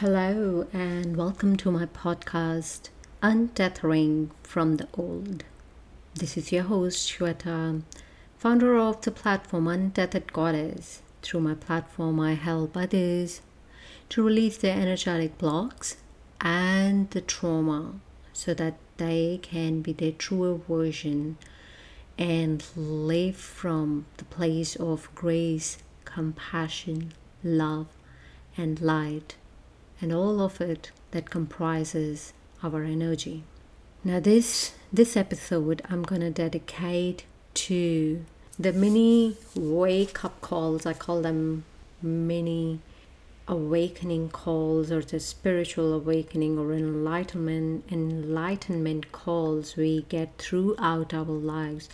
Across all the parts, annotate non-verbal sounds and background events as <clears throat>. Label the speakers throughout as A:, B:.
A: Hello, and welcome to my podcast, Untethering from the Old. This is your host, Shweta, founder of the platform Untethered Goddess. Through my platform, I help others to release their energetic blocks and the trauma so that they can be their truer version and live from the place of grace, compassion, love, and light and all of it that comprises our energy. Now this this episode I'm going to dedicate to the mini wake up calls. I call them mini awakening calls or the spiritual awakening or enlightenment enlightenment calls we get throughout our lives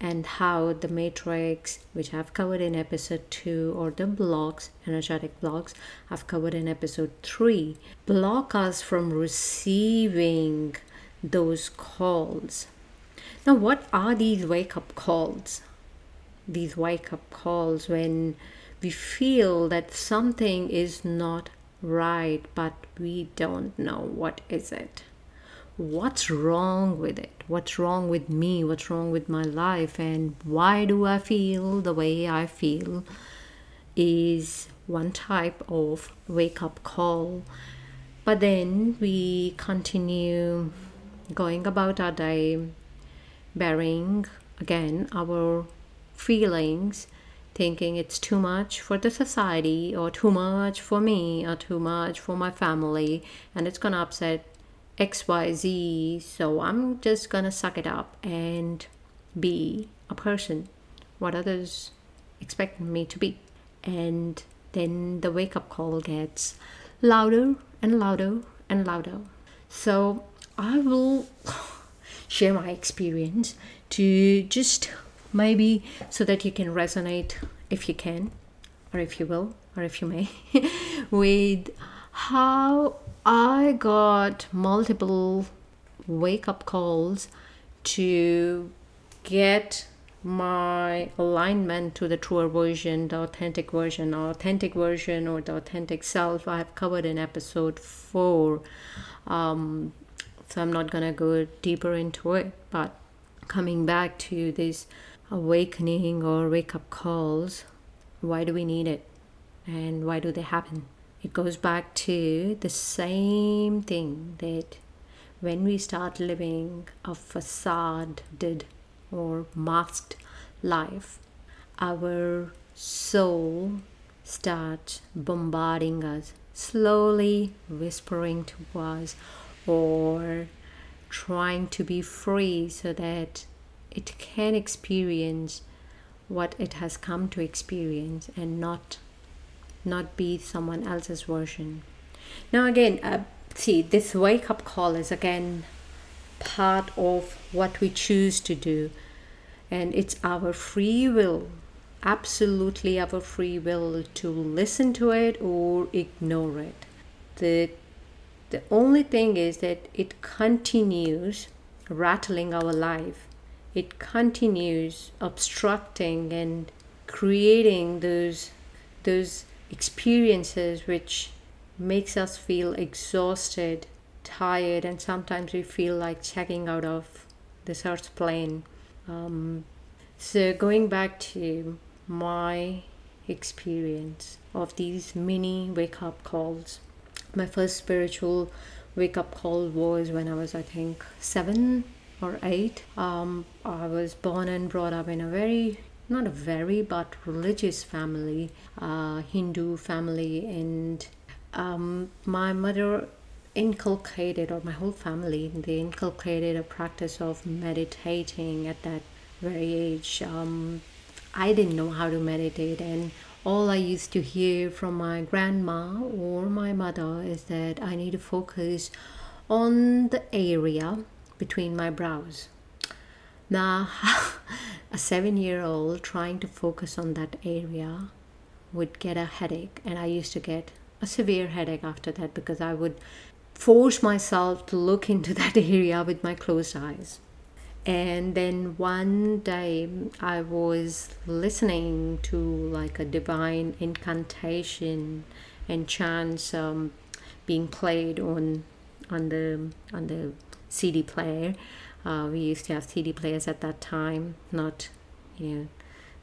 A: and how the matrix which i've covered in episode 2 or the blocks energetic blocks i've covered in episode 3 block us from receiving those calls. Now what are these wake up calls? These wake up calls when we feel that something is not right but we don't know what is it what's wrong with it? What's wrong with me? What's wrong with my life? And why do I feel the way I feel? Is one type of wake up call. But then we continue going about our day, bearing again our feelings, thinking it's too much for the society, or too much for me, or too much for my family, and it's gonna upset XYZ, so I'm just gonna suck it up and be a person, what others expect me to be. And then the wake up call gets louder and louder and louder. So I will <sighs> share my experience to just maybe so that you can resonate if you can, or if you will, or if you may, <laughs> with how I got multiple wake up calls to get my alignment to the truer version, the authentic version, authentic version, or the authentic self. I have covered in episode four. Um, so I'm not gonna go deeper into it, but coming back to this awakening or wake up calls, why do we need it? And why do they happen? It goes back to the same thing that when we start living a facade or masked life, our soul starts bombarding us, slowly whispering to us, or trying to be free so that it can experience what it has come to experience and not not be someone else's version. Now, again, uh, see, this wake up call is again part of what we choose to do, and it's our free will, absolutely our free will to listen to it or ignore it. The the only thing is that it continues rattling our life. It continues obstructing and creating those those experiences which makes us feel exhausted tired and sometimes we feel like checking out of this earth plane. Um, so going back to my experience of these mini wake up calls my first spiritual wake up call was when i was i think seven or eight. Um, i was born and brought up in a very not a very but religious family, uh, Hindu family, and um, my mother inculcated, or my whole family, they inculcated a practice of meditating at that very age. Um, I didn't know how to meditate, and all I used to hear from my grandma or my mother is that I need to focus on the area between my brows. Now, <laughs> a seven year old trying to focus on that area would get a headache, and I used to get a severe headache after that because I would force myself to look into <laughs> that area with my closed eyes. And then one day I was listening to like a divine incantation and chants um, being played on on the on the CD player. Uh, we used to have CD players at that time, not you know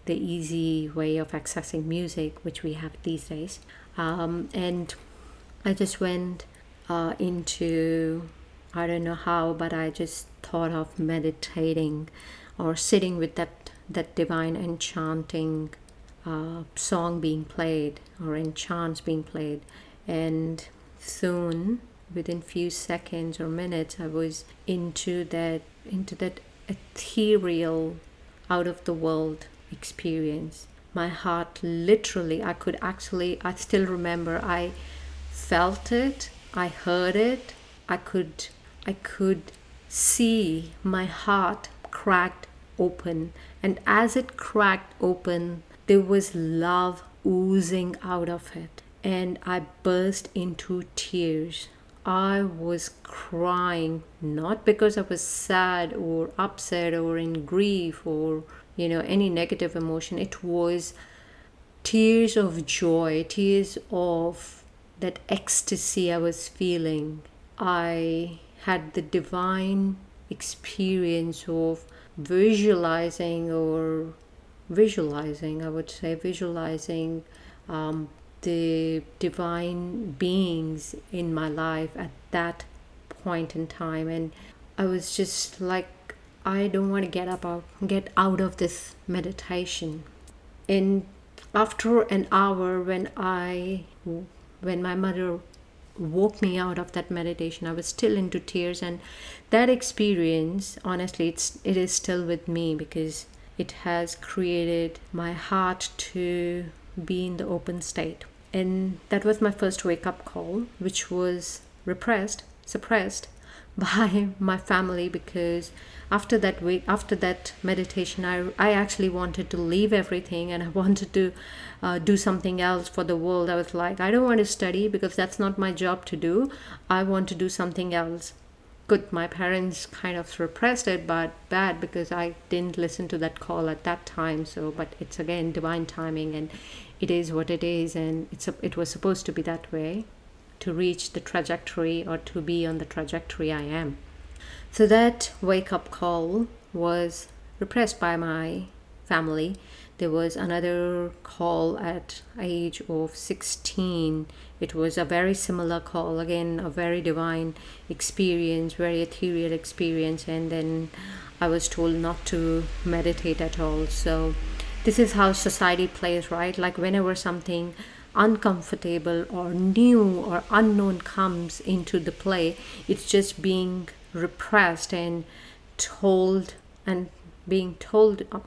A: the easy way of accessing music which we have these days. Um, and I just went uh, into I don't know how, but I just thought of meditating or sitting with that that divine enchanting uh, song being played or enchants being played, and soon within few seconds or minutes I was into that into that ethereal out of the world experience. My heart literally I could actually I still remember I felt it I heard it I could I could see my heart cracked open. And as it cracked open there was love oozing out of it. And I burst into tears I was crying not because I was sad or upset or in grief or you know any negative emotion. It was tears of joy tears of that ecstasy I was feeling. I had the divine experience of visualizing or visualizing I would say visualizing um, the divine beings in my life at that point in time. And i was just like i don't want to get up out get out of this meditation. And after an hour when i when my mother woke me out of that meditation i was still into tears. And that experience honestly it's it is still with me because it has created my heart to be in the open state. And that was my first wake up call, which was repressed, suppressed <laughs> by my family because after that week after that meditation i, I actually wanted to leave everything and i <laughs> wanted to uh, do something else for the world. I was like i don't want to study because that's not my job to do. I want to do something else good my parents kind of repressed it but bad because i didn't listen to that call at that time. So but it's again divine timing and it is what it is and it's a, it was supposed to be that way to reach the trajectory or to be on the trajectory i am. So that wake up call was repressed by my family there was another call at age of 16 it was a very similar call again a very divine experience very ethereal experience and then i was told not to meditate at all. So this is how society plays right? Like whenever something uncomfortable or new or unknown comes into the play it's just being repressed and told and being told uh,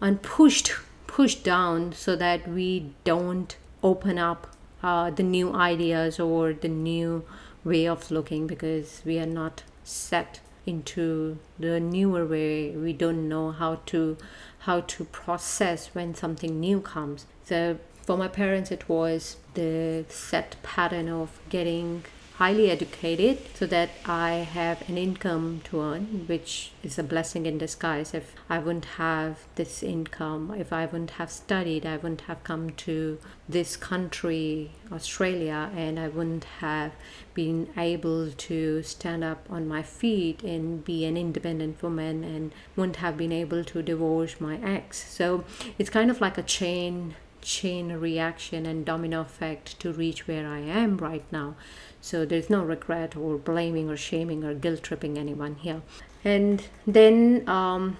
A: and pushed pushed down so that we don't open up uh, the new ideas or the new way of looking because we are not set into the newer way. We don't know how to how to process when something new comes. So for my parents it was the set pattern of getting highly educated so that I have an income to earn, which is a blessing in disguise. If I wouldn't have this income, if I wouldn't have studied, I wouldn't have come to this country, Australia, and I wouldn't have been able to stand up on my feet and be an independent woman and wouldn't have been able to divorce my ex. So it's kind of like a chain chain reaction and domino effect to reach where I am right now. So there's no regret or blaming or shaming or guilt tripping anyone here. And then um,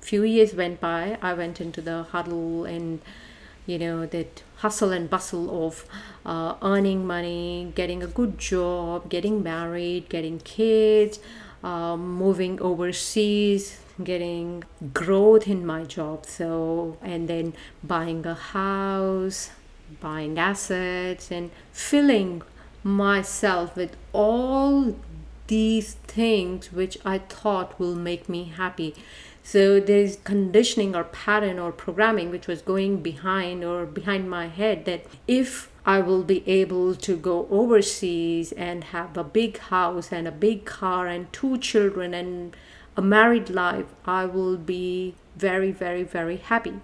A: few years went by. I went into the huddle and you know that hustle and bustle of uh, earning money, getting a good job, getting married, getting kids, um, moving overseas, getting growth in my job. So and then buying a house, buying assets, and filling myself with all these things which I thought will make me happy. So there's conditioning or pattern or programming which was going behind or behind my head that if I will be able to go overseas and have a big house and a big car and two children and a married life, I will be very, very, very happy.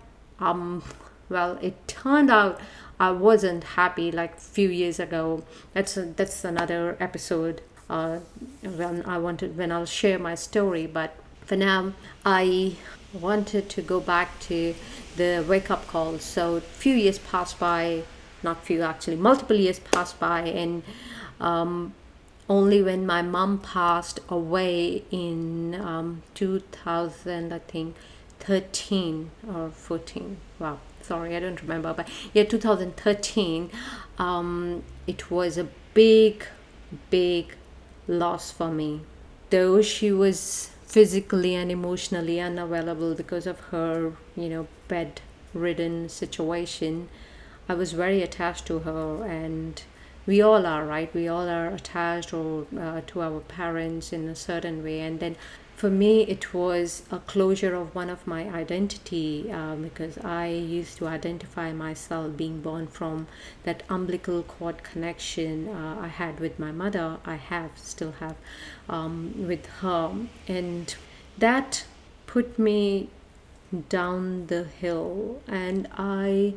A: Um, well, it turned out I wasn't happy like few years ago. That's a, that's another episode. Uh, when I wanted when I'll share my story, but for now I wanted to go back to the wake up call. So a few years passed by, not few actually, multiple years passed by, and um, only when my mom passed away in um, 2000, I think 13 or 14. Wow, sorry, I don't remember, but yeah, 2013. Um, it was a big, big loss for me. Though she was physically and emotionally unavailable because of her, you know, bedridden situation, I was very attached to her and we all are right we all are attached or uh, to our parents in a certain way and then for me it was a closure of one of my identity uh, because i used to identify myself being born from that umbilical cord connection uh, i had with my mother i have still have um, with her and that put me down the hill and i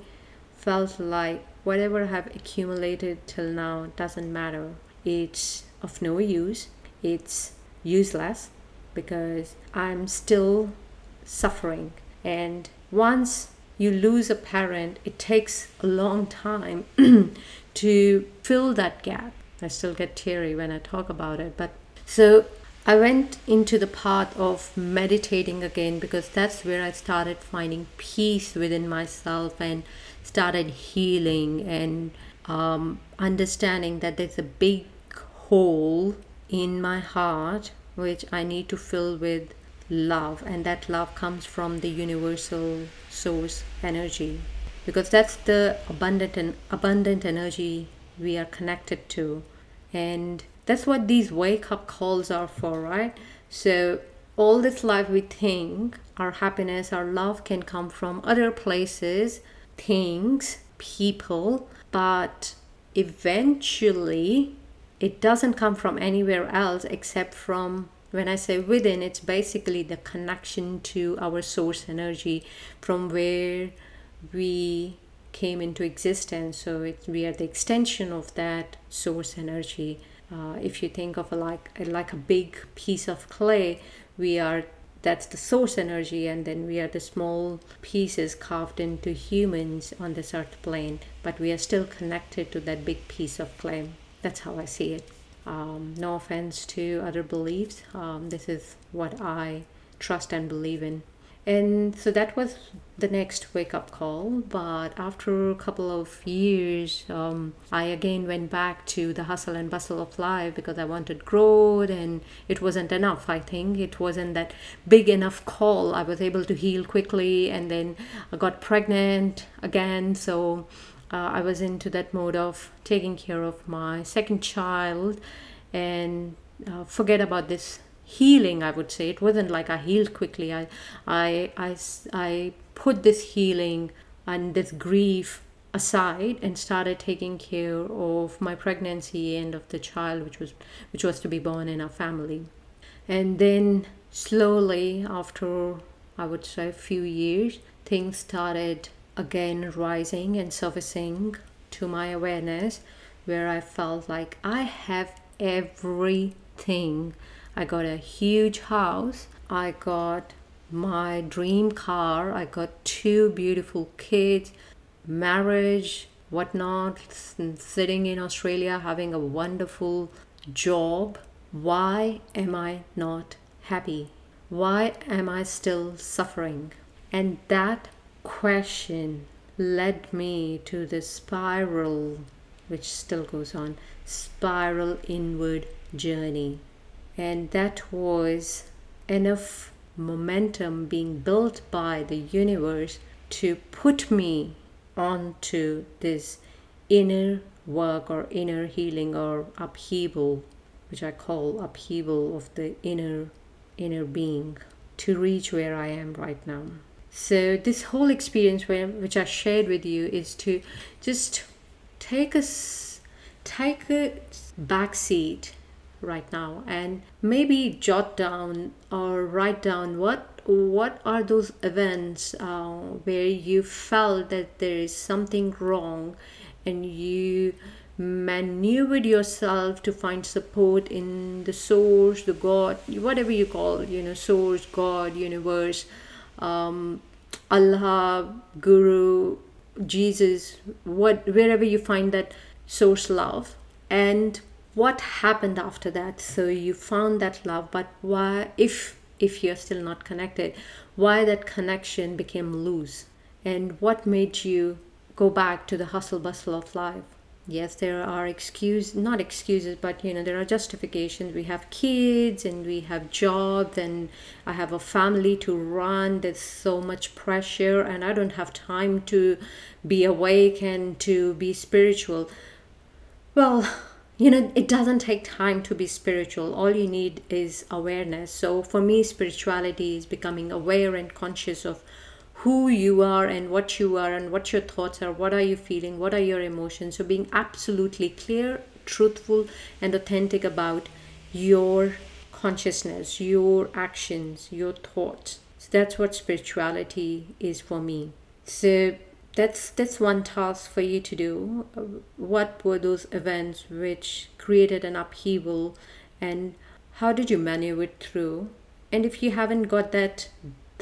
A: felt like whatever I have accumulated till now doesn't matter. It's of no use. It's useless because I'm still suffering. And once you lose a parent, it takes a long time <clears throat> to fill that gap. I still get teary when I talk about it. But so I went into the path of meditating again because that's where I started finding peace within myself and started healing and um, understanding that there's a big hole in my heart which I need to fill with love, and that love comes from the universal source energy. Because that's the abundant and abundant energy we are connected to. And that's what these wake up calls are for right? So all this life we think our happiness our love can come from other places things, people, but eventually it doesn't come from anywhere else except from when I say within, it's basically the connection to our source energy from where we came into existence. So we are the extension of that source energy. Uh, if you think of a, like like a big piece of clay, we are that's the source energy and then we are the small pieces carved into humans on this earth plane but we are still connected to that big piece of clay that's how i see it. Um, no offense to other beliefs. Um, this is what i trust and believe in. And so that was the next wake up call but after a couple of years um, i again went back to the hustle and bustle of life because i wanted growth and it wasn't enough i think. It wasn't that big enough call. I was able to heal quickly and then i got pregnant again. So uh, i was into that mode of taking care of my second child and uh, forget about this healing i would say. It wasn't like i healed quickly. I i i, I put this healing and this grief aside and started taking care of my pregnancy and of the child which was which was to be born in our family. And then slowly after i would say a few years things started again rising and surfacing to my awareness where i felt like i have everything I got a huge house. I got my dream car. I got two beautiful kids, marriage, whatnot, sitting in Australia having a wonderful job. Why am I not happy? Why am I still suffering? And that question led me to the spiral, which still goes on, spiral inward journey. And that was enough momentum being built by the universe to put me onto this inner work or inner healing or upheaval which i call upheaval of the inner inner being to reach where i am right now so this whole experience which i shared with you is to just take a take a back seat right now and maybe jot down or write down what what are those events uh, where you felt that there is something wrong and you maneuvered yourself to find support in the source the god whatever you call you know source god universe um, allah guru jesus what wherever you find that source love. And what happened after that? So you found that love but why if if you're still not connected why that connection became loose? And what made you go back to the hustle bustle of life yes there are excuse not excuses but you know there are justifications. We have kids and we have jobs and i have a family to run. There's so much pressure and i don't have time to be awake and to be spiritual. Well you know it doesn't take time to be spiritual. All you need is awareness. So for me spirituality is becoming aware and conscious of who you are and what you are and what your thoughts are what are you feeling what are your emotions. So being absolutely clear truthful and authentic about your consciousness your actions your thoughts. So that's what spirituality is for me. So that's that's one task for you to do. What were those events which created an upheaval and how did you maneuver it through? And if you haven't got that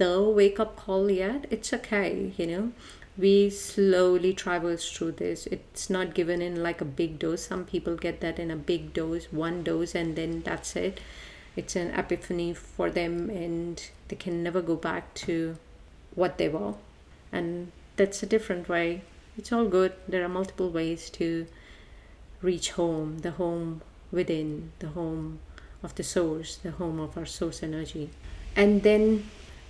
A: the wake up call yet it's okay you know we slowly traverse through this it's not given in like a big dose some people get that in a big dose one dose and then that's it it's an epiphany for them and they can never go back to what they were and that's a different way. It's all good. There are multiple ways to reach home, the home within, the home of the source, the home of our source energy. And then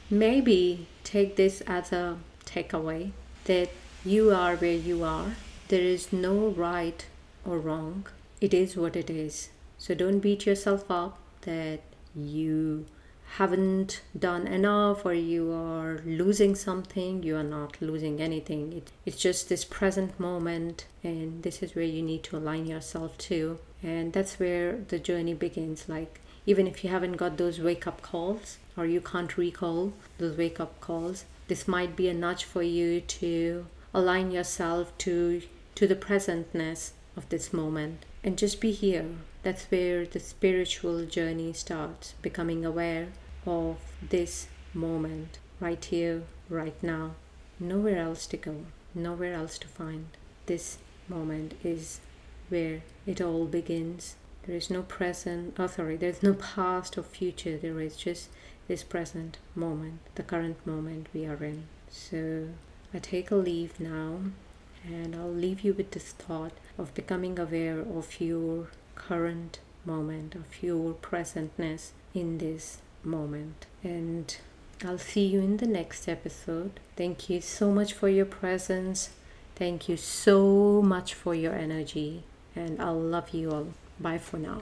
A: maybe take this as a takeaway that you are where you are. There is no right or wrong. It is what it is. So don't beat yourself up that you haven't done enough or you are losing something you are not losing anything it, it's just this present moment and this is where you need to align yourself to and that's where the journey begins like even if you haven't got those wake up calls or you can't recall those wake up calls this might be a nudge for you to align yourself to to the presentness of this moment and just be here that's where the spiritual journey starts, becoming aware of this moment right here, right now. Nowhere else to go, nowhere else to find. This moment is where it all begins. There is no present, oh sorry, there's no past or future. There is just this present moment, the current moment we are in. So I take a leave now and I'll leave you with this thought of becoming aware of your current moment, of your presentness in this moment. And I'll see you in the next episode. Thank you so much for your presence. Thank you so much for your energy. And I'll love you all. Bye for now.